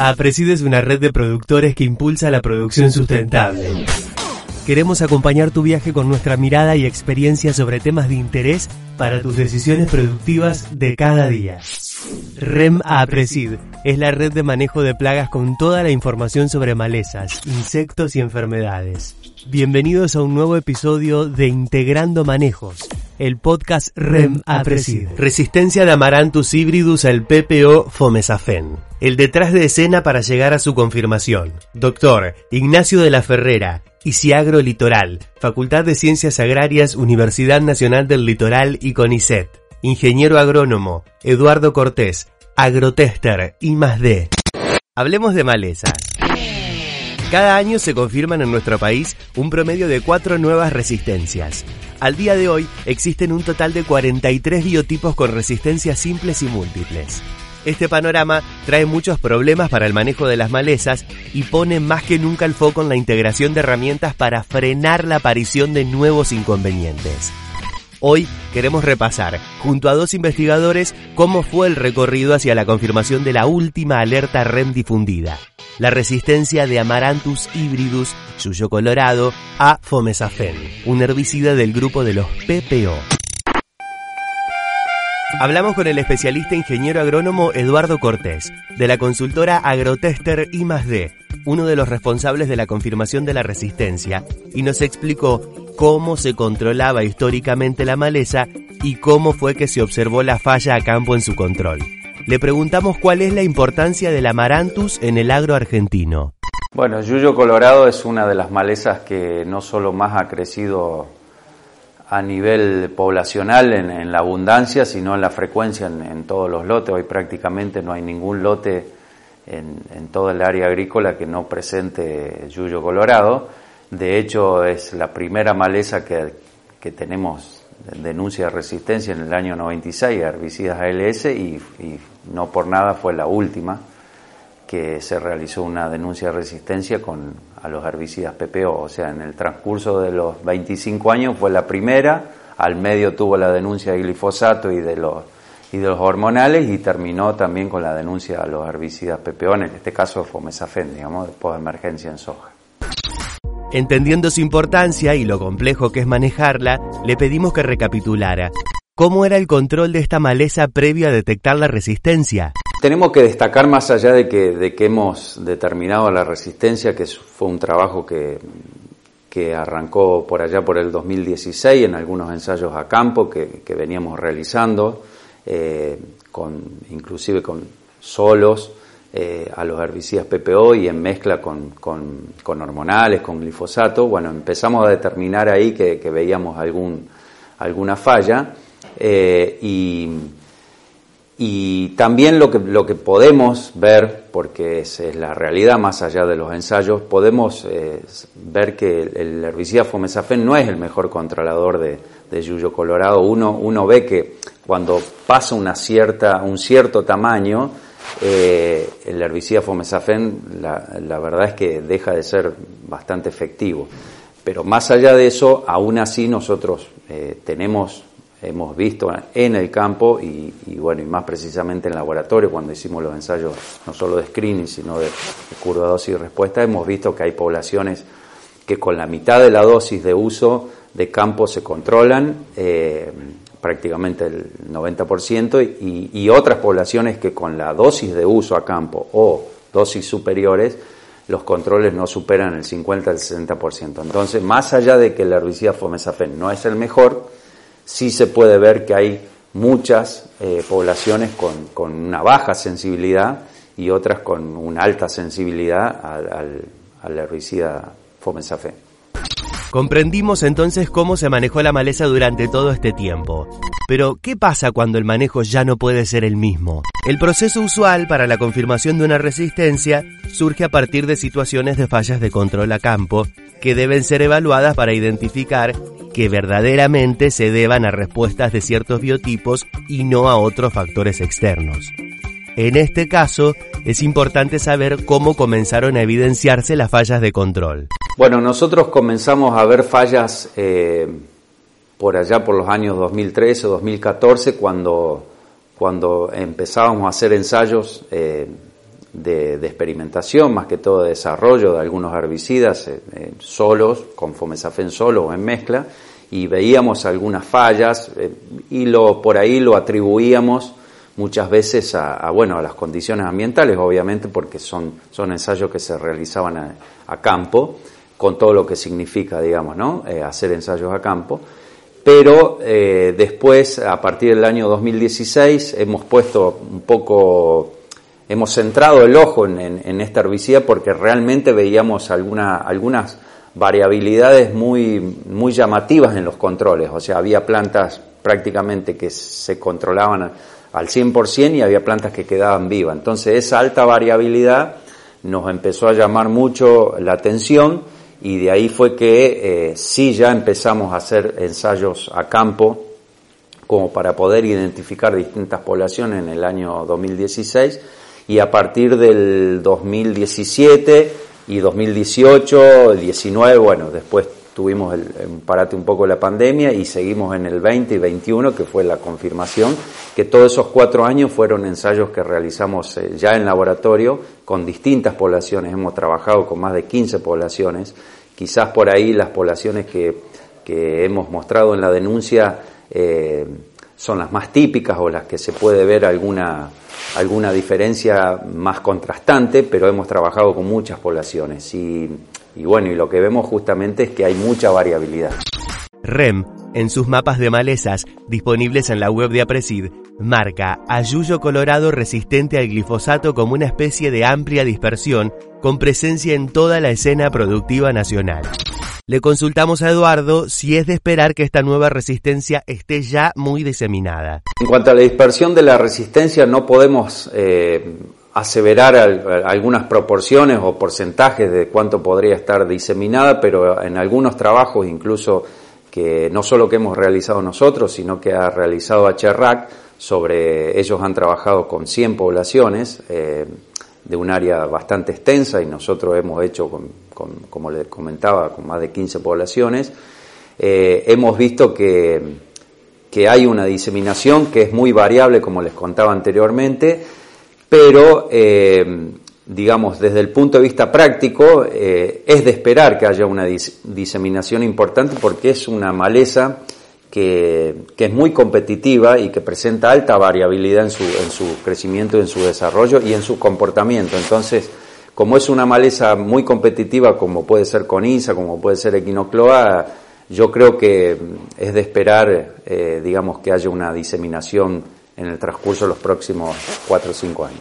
APRESID es una red de productores que impulsa la producción sustentable. Queremos acompañar tu viaje con nuestra mirada y experiencia sobre temas de interés para tus decisiones productivas de cada día. REM APRESID es la red de manejo de plagas con toda la información sobre malezas, insectos y enfermedades. Bienvenidos a un nuevo episodio de Integrando Manejos, el podcast REM APRESID. Resistencia de Amaranthus hybridus al PPO Fomesafen. El detrás de escena para llegar a su confirmación. Doctor Ignacio de la Ferrera, Isiagro Litoral, Facultad de Ciencias Agrarias, Universidad Nacional del Litoral y CONICET. Ingeniero agrónomo, Eduardo Cortés, Agrotester y más D. Hablemos de malezas. Cada año se confirman en nuestro país un promedio de cuatro nuevas resistencias. Al día de hoy existen un total de 43 biotipos con resistencias simples y múltiples. Este panorama trae muchos problemas para el manejo de las malezas y pone más que nunca el foco en la integración de herramientas para frenar la aparición de nuevos inconvenientes. Hoy queremos repasar, junto a dos investigadores, cómo fue el recorrido hacia la confirmación de la última alerta REM difundida, la resistencia de Amaranthus hybridus, suyo colorado, a fomesafen, un herbicida del grupo de los PPO. Hablamos con el especialista ingeniero agrónomo Eduardo Cortés, de la consultora Agrotester I+D, uno de los responsables de la confirmación de la resistencia, y nos explicó cómo se controlaba históricamente la maleza y cómo fue que se observó la falla a campo en su control. Le preguntamos cuál es la importancia del amaranthus en el agro argentino. Bueno, Yuyo Colorado es una de las malezas que no solo más ha crecido a nivel poblacional en, la abundancia, sino en la frecuencia en, todos los lotes. Hoy prácticamente no hay ningún lote en, en todo el área agrícola que no presente yuyo colorado. De hecho, es la primera maleza que, que tenemos denuncia de resistencia en el año 96 a herbicidas ALS y, y no por nada fue la última que se realizó una denuncia de resistencia con, a los herbicidas PPO. O sea, en el transcurso de los 25 años fue la primera, al medio tuvo la denuncia de glifosato y de los, y de los hormonales y terminó también con la denuncia a los herbicidas PPO, en este caso Fomesafen, digamos, después de emergencia en soja. Entendiendo su importancia y lo complejo que es manejarla, le pedimos que recapitulara. ¿Cómo era el control de esta maleza previo a detectar la resistencia? Tenemos que destacar más allá de que, de que hemos determinado la resistencia, que fue un trabajo que, que arrancó por allá por el 2016 en algunos ensayos a campo que, que veníamos realizando, eh, con, inclusive con solos eh, a los herbicidas PPO y en mezcla con, con, hormonales, con glifosato. Bueno, empezamos a determinar ahí que, veíamos algún, alguna falla eh, y y también lo que, lo que podemos ver, porque es, es la realidad más allá de los ensayos, podemos eh, ver que el, herbicida fomesafen no es el mejor controlador de, de yuyo colorado. Uno, uno ve que cuando pasa una cierta, un cierto tamaño, eh, el herbicida fomesafen la, verdad es que deja de ser bastante efectivo. Pero más allá de eso, aún así nosotros eh, tenemos hemos visto en el campo y, bueno, y más precisamente en laboratorio, cuando hicimos los ensayos no solo de screening, sino de, de curva dosis y respuesta, hemos visto que hay poblaciones que con la mitad de la dosis de uso de campo se controlan, eh, prácticamente el 90%, y, otras poblaciones que con la dosis de uso a campo o dosis superiores, los controles no superan el 50 al 60%. Entonces, más allá de que el herbicida fomesafen no es el mejor, sí se puede ver que hay muchas eh, poblaciones con, con, una baja sensibilidad y otras con una alta sensibilidad al, al, al herbicida fomesafen. Comprendimos entonces cómo se manejó la maleza durante todo este tiempo. Pero, ¿qué pasa cuando el manejo ya no puede ser el mismo? El proceso usual para la confirmación de una resistencia surge a partir de situaciones de fallas de control a campo que deben ser evaluadas para identificar que verdaderamente se deban a respuestas de ciertos biotipos y no a otros factores externos. En este caso, es importante saber cómo comenzaron a evidenciarse las fallas de control. Bueno, nosotros comenzamos a ver fallas eh, por allá por los años 2013 o 2014 cuando, cuando empezábamos a hacer ensayos eh, de, experimentación, más que todo de desarrollo de algunos herbicidas eh, solos, con fomesafen solo o en mezcla, y veíamos algunas fallas y lo, por ahí lo atribuíamos muchas veces a, bueno, a las condiciones ambientales, obviamente, porque son, son ensayos que se realizaban a, campo, con todo lo que significa, digamos, ¿no? hacer ensayos a campo. Pero después, a partir del año 2016, hemos puesto un poco hemos centrado el ojo en, esta herbicida porque realmente veíamos algunas variabilidades muy, muy llamativas en los controles. O sea, había plantas prácticamente que se controlaban al 100% y había plantas que quedaban vivas. Entonces esa alta variabilidad nos empezó a llamar mucho la atención y de ahí fue que eh, sí ya empezamos a hacer ensayos a campo como para poder identificar distintas poblaciones en el año 2016 y a partir del 2017 y 2018, 19, bueno, después tuvimos el, parate un poco la pandemia y seguimos en el 20 y 21, que fue la confirmación, que todos esos cuatro años fueron ensayos que realizamos eh, ya en laboratorio con distintas poblaciones, hemos trabajado con más de 15 poblaciones, quizás por ahí las poblaciones que, que hemos mostrado en la denuncia eh, son las más típicas o las que se puede ver alguna alguna diferencia más contrastante, pero hemos trabajado con muchas poblaciones. Y, bueno, y lo que vemos justamente es que hay mucha variabilidad. REM, en sus mapas de malezas disponibles en la web de Apresid, marca Ayuyo Colorado resistente al glifosato como una especie de amplia dispersión con presencia en toda la escena productiva nacional. Le consultamos a Eduardo si es de esperar que esta nueva resistencia esté ya muy diseminada. En cuanto a la dispersión de la resistencia, no podemos eh, aseverar algunas proporciones o porcentajes de cuánto podría estar diseminada, pero en algunos trabajos, incluso que no solo que hemos realizado nosotros, sino que ha realizado HRAC, sobre ellos han trabajado con 100 poblaciones. Eh, de un área bastante extensa y nosotros hemos hecho, como les comentaba, con más de 15 poblaciones, eh, hemos visto que, que, hay una diseminación que es muy variable, como les contaba anteriormente, pero, eh, digamos, desde el punto de vista práctico, eh, es de esperar que haya una diseminación importante porque es una maleza que, es muy competitiva y que presenta alta variabilidad en su, en su crecimiento, en su desarrollo y en su comportamiento. Entonces, como es una maleza muy competitiva, como puede ser coniza, como puede ser equinocloa, yo creo que es de esperar, eh, digamos, que haya una diseminación en el transcurso de los próximos cuatro o cinco años.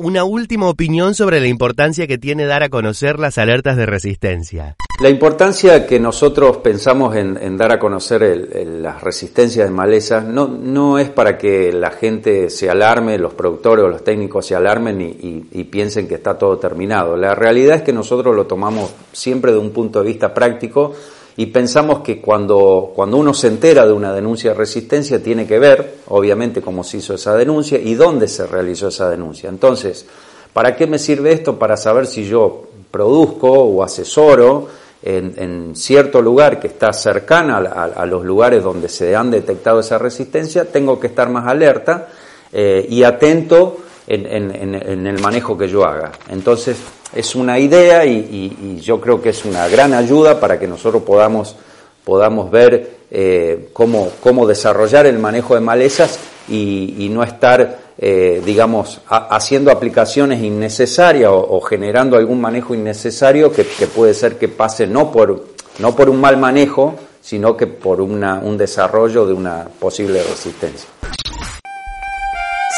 Una última opinión sobre la importancia que tiene dar a conocer las alertas de resistencia. La importancia que nosotros pensamos en, dar a conocer las resistencias de malezas no, no es para que la gente se alarme, los productores o los técnicos se alarmen y, y piensen que está todo terminado. La realidad es que nosotros lo tomamos siempre de un punto de vista práctico y pensamos que cuando, cuando uno se entera de una denuncia de resistencia tiene que ver, obviamente, cómo se hizo esa denuncia y dónde se realizó esa denuncia. Entonces, ¿para qué me sirve esto? Para saber si yo produzco o asesoro en, cierto lugar que está cercana a, los lugares donde se han detectado esa resistencia, tengo que estar más alerta eh, y atento en, el manejo que yo haga. Entonces, es una idea y, yo creo que es una gran ayuda para que nosotros podamos, podamos ver eh, cómo, cómo desarrollar el manejo de malezas y, no estar, eh, digamos, haciendo aplicaciones innecesarias o, generando algún manejo innecesario que, puede ser que pase no por, no por un mal manejo, sino que por una, un desarrollo de una posible resistencia.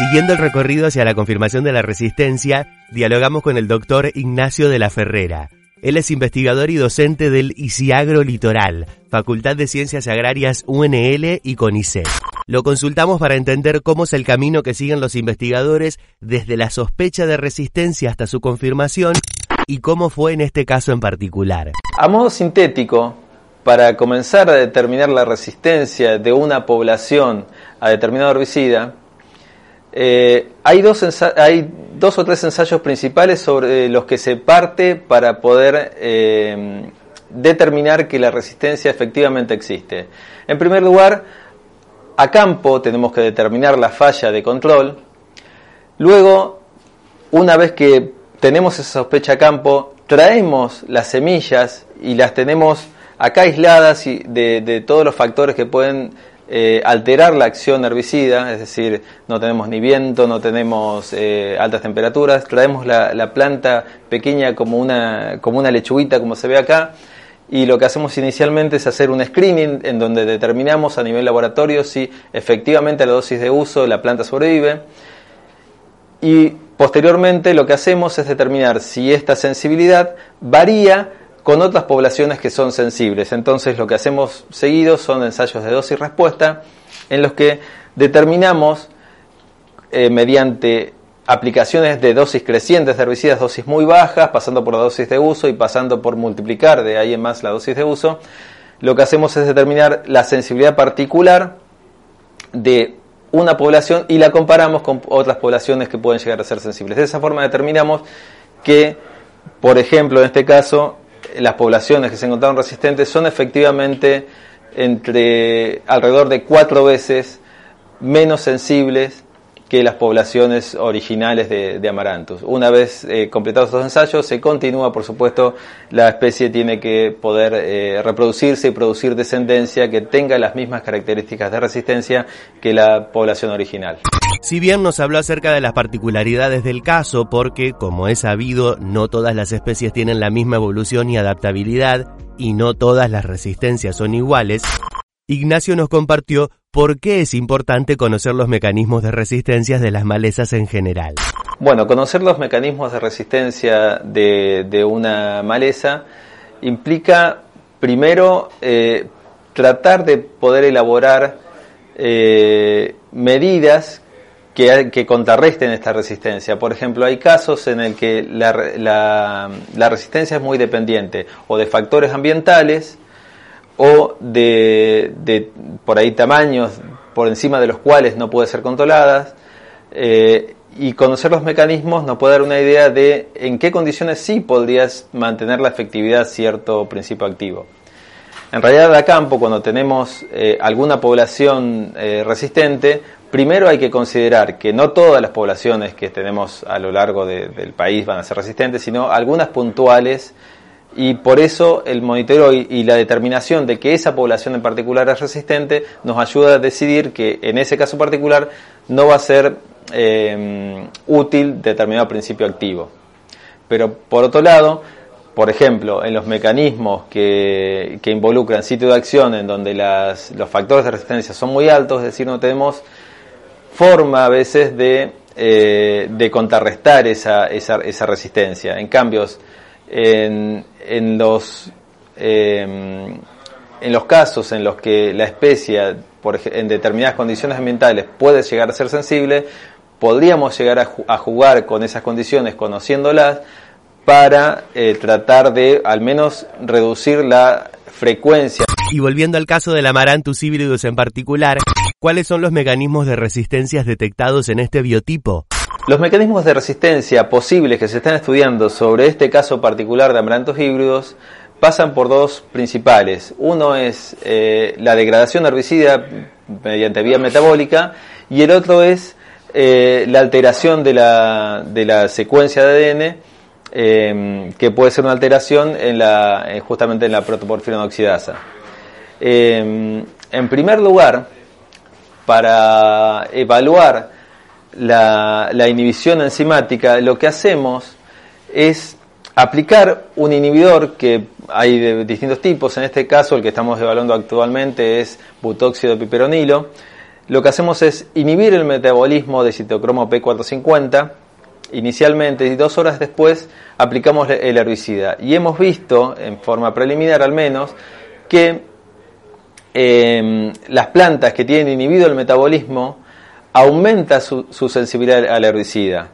Siguiendo el recorrido hacia la confirmación de la resistencia, dialogamos con el doctor Ignacio de la Ferrera. Él es investigador y docente del ICIAGRO Litoral, Facultad de Ciencias Agrarias UNL y CONICET. Lo consultamos para entender cómo es el camino que siguen los investigadores desde la sospecha de resistencia hasta su confirmación y cómo fue en este caso en particular. A modo sintético, para comenzar a determinar la resistencia de una población a determinado herbicida, eh, hay, dos hay dos o tres ensayos principales sobre los que se parte para poder eh, determinar que la resistencia efectivamente existe. En primer lugar, a campo tenemos que determinar la falla de control. Luego, una vez que tenemos esa sospecha a campo, traemos las semillas y las tenemos acá aisladas de todos los factores que pueden eh, alterar la acción herbicida, es decir, no tenemos ni viento, no tenemos eh, altas temperaturas, traemos la, planta pequeña como una, como una lechuguita, como se ve acá, y lo que hacemos inicialmente es hacer un screening en donde determinamos a nivel laboratorio si efectivamente a la dosis de uso la planta sobrevive, y posteriormente lo que hacemos es determinar si esta sensibilidad varía con otras poblaciones que son sensibles. Entonces lo que hacemos seguido son ensayos de dosis respuesta en los que determinamos eh, mediante aplicaciones de dosis crecientes de herbicidas, dosis muy bajas, pasando por la dosis de uso y pasando por multiplicar de ahí en más la dosis de uso, lo que hacemos es determinar la sensibilidad particular de una población y la comparamos con otras poblaciones que pueden llegar a ser sensibles. De esa forma determinamos que, por ejemplo, en este caso, las poblaciones que se encontraron resistentes son efectivamente entre alrededor de cuatro veces menos sensibles que las poblaciones originales de, de Amaranthus. Una vez eh, completados estos ensayos, se continúa, por supuesto, la especie tiene que poder eh, reproducirse y producir descendencia que tenga las mismas características de resistencia que la población original. Si bien nos habló acerca de las particularidades del caso, porque, como es sabido, no todas las especies tienen la misma evolución y adaptabilidad, y no todas las resistencias son iguales, Ignacio nos compartió por qué es importante conocer los mecanismos de resistencia de las malezas en general. Bueno, conocer los mecanismos de resistencia de, una maleza implica, primero, eh, tratar de poder elaborar eh, medidas que, contrarresten esta resistencia. Por ejemplo, hay casos en el que la, resistencia es muy dependiente o de factores ambientales o de, por ahí tamaños por encima de los cuales no puede ser controlada. Eh, y conocer los mecanismos nos puede dar una idea de en qué condiciones sí podrías mantener la efectividad cierto principio activo. En realidad, a campo, cuando tenemos eh, alguna población eh, resistente, primero hay que considerar que no todas las poblaciones que tenemos a lo largo del país van a ser resistentes, sino algunas puntuales, y por eso el monitoreo y, la determinación de que esa población en particular es resistente nos ayuda a decidir que en ese caso particular no va a ser eh, útil determinado principio activo. Pero por otro lado, por ejemplo, en los mecanismos que, involucran sitio de acción en donde los factores de resistencia son muy altos, es decir, no tenemos forma a veces de, eh, contrarrestar esa, resistencia. En cambio, en, los, em, en los casos en los que la especie, por, en determinadas condiciones ambientales, puede llegar a ser sensible, podríamos llegar a jugar con esas condiciones conociéndolas para eh, tratar de al menos reducir la frecuencia. Y volviendo al caso del Amaranthus híbridos en particular, ¿cuáles son los mecanismos de resistencia detectados en este biotipo? Los mecanismos de resistencia posibles que se están estudiando sobre este caso particular de Amaranthus híbridos pasan por dos principales. Uno es eh, la degradación herbicida mediante vía metabólica y el otro es eh, la alteración de la, de la secuencia de ADN Em, que puede ser una alteración en la, eh, justamente en la protoporfirina oxidasa. Em, en primer lugar, para evaluar la, inhibición enzimática, lo que hacemos es aplicar un inhibidor que hay de distintos tipos, en este caso el que estamos evaluando actualmente es butóxido de piperonilo. Lo que hacemos es inhibir el metabolismo de citocromo P450 inicialmente y dos horas después aplicamos el herbicida. Y hemos visto, en forma preliminar al menos, que em, las plantas que tienen inhibido el metabolismo aumenta su, sensibilidad al herbicida.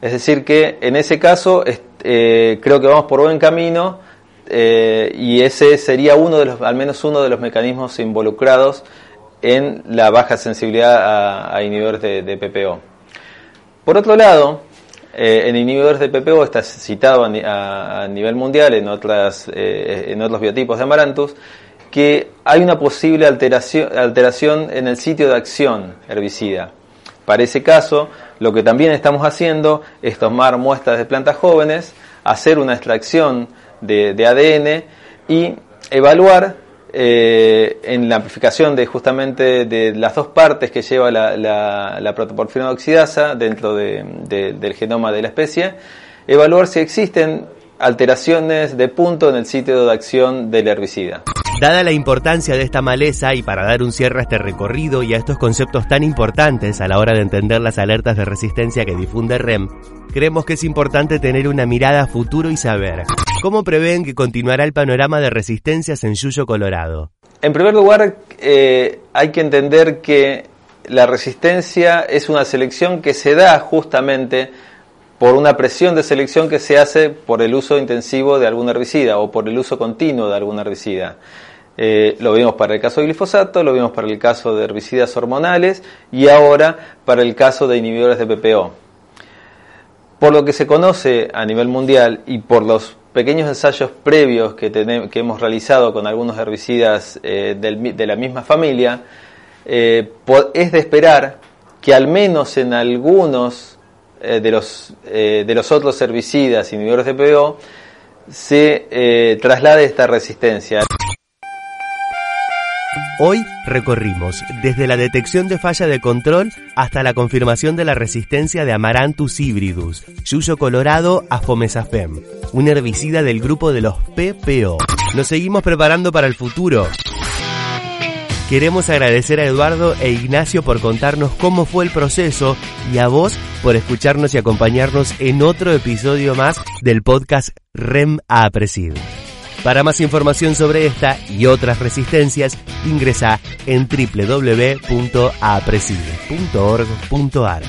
Es decir, que en ese caso eh, creo que vamos por buen camino eh, y ese sería uno de los, al menos uno de los mecanismos involucrados en la baja sensibilidad a, inhibidores de PPO. Por otro lado, eh, en inhibidores de PPO está citado a, nivel mundial en, eh, otros biotipos de Amaranthus que hay una posible alteración en el sitio de acción herbicida. Para ese caso, lo que también estamos haciendo es tomar muestras de plantas jóvenes, hacer una extracción de, ADN y evaluar eh, en la amplificación de justamente de las dos partes que lleva la, la, oxidasa dentro del genoma de la especie, evaluar si existen alteraciones de punto en el sitio de acción del herbicida. Dada la importancia de esta maleza y para dar un cierre a este recorrido y a estos conceptos tan importantes a la hora de entender las alertas de resistencia que difunde REM, creemos que es importante tener una mirada a futuro y saber cómo prevén que continuará el panorama de resistencias en Yuyo Colorado. En primer lugar, eh, hay que entender que la resistencia es una selección que se da justamente por una presión de selección que se hace por el uso intensivo de algún herbicida o por el uso continuo de algún herbicida. Eh, lo vimos para el caso de glifosato, lo vimos para el caso de herbicidas hormonales y ahora para el caso de inhibidores de PPO. Por lo que se conoce a nivel mundial y por los pequeños ensayos previos que, que hemos realizado con algunos herbicidas eh, de la misma familia, eh, es de esperar que al menos en algunos eh, de, los, eh, de los otros herbicidas inhibidores de PO se eh, traslade esta resistencia. Hoy recorrimos desde la detección de falla de control hasta la confirmación de la resistencia de Amaranthus hybridus, Yuyo colorado a Fomesafem, un herbicida del grupo de los PPO. Nos seguimos preparando para el futuro. Queremos agradecer a Eduardo e Ignacio por contarnos cómo fue el proceso y a vos por escucharnos y acompañarnos en otro episodio más del podcast REM a Para más información sobre esta y otras resistencias, ingresa en www.apreside.org.ar.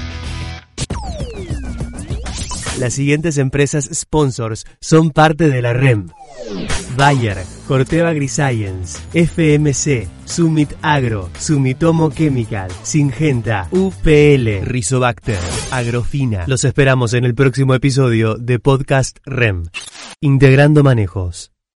Las siguientes empresas sponsors son parte de la REM. Bayer, Corteva Agriscience, FMC, Summit Agro, Sumitomo Chemical, Singenta, UPL, Rizobacter, Agrofina. Los esperamos en el próximo episodio de Podcast REM. Integrando manejos.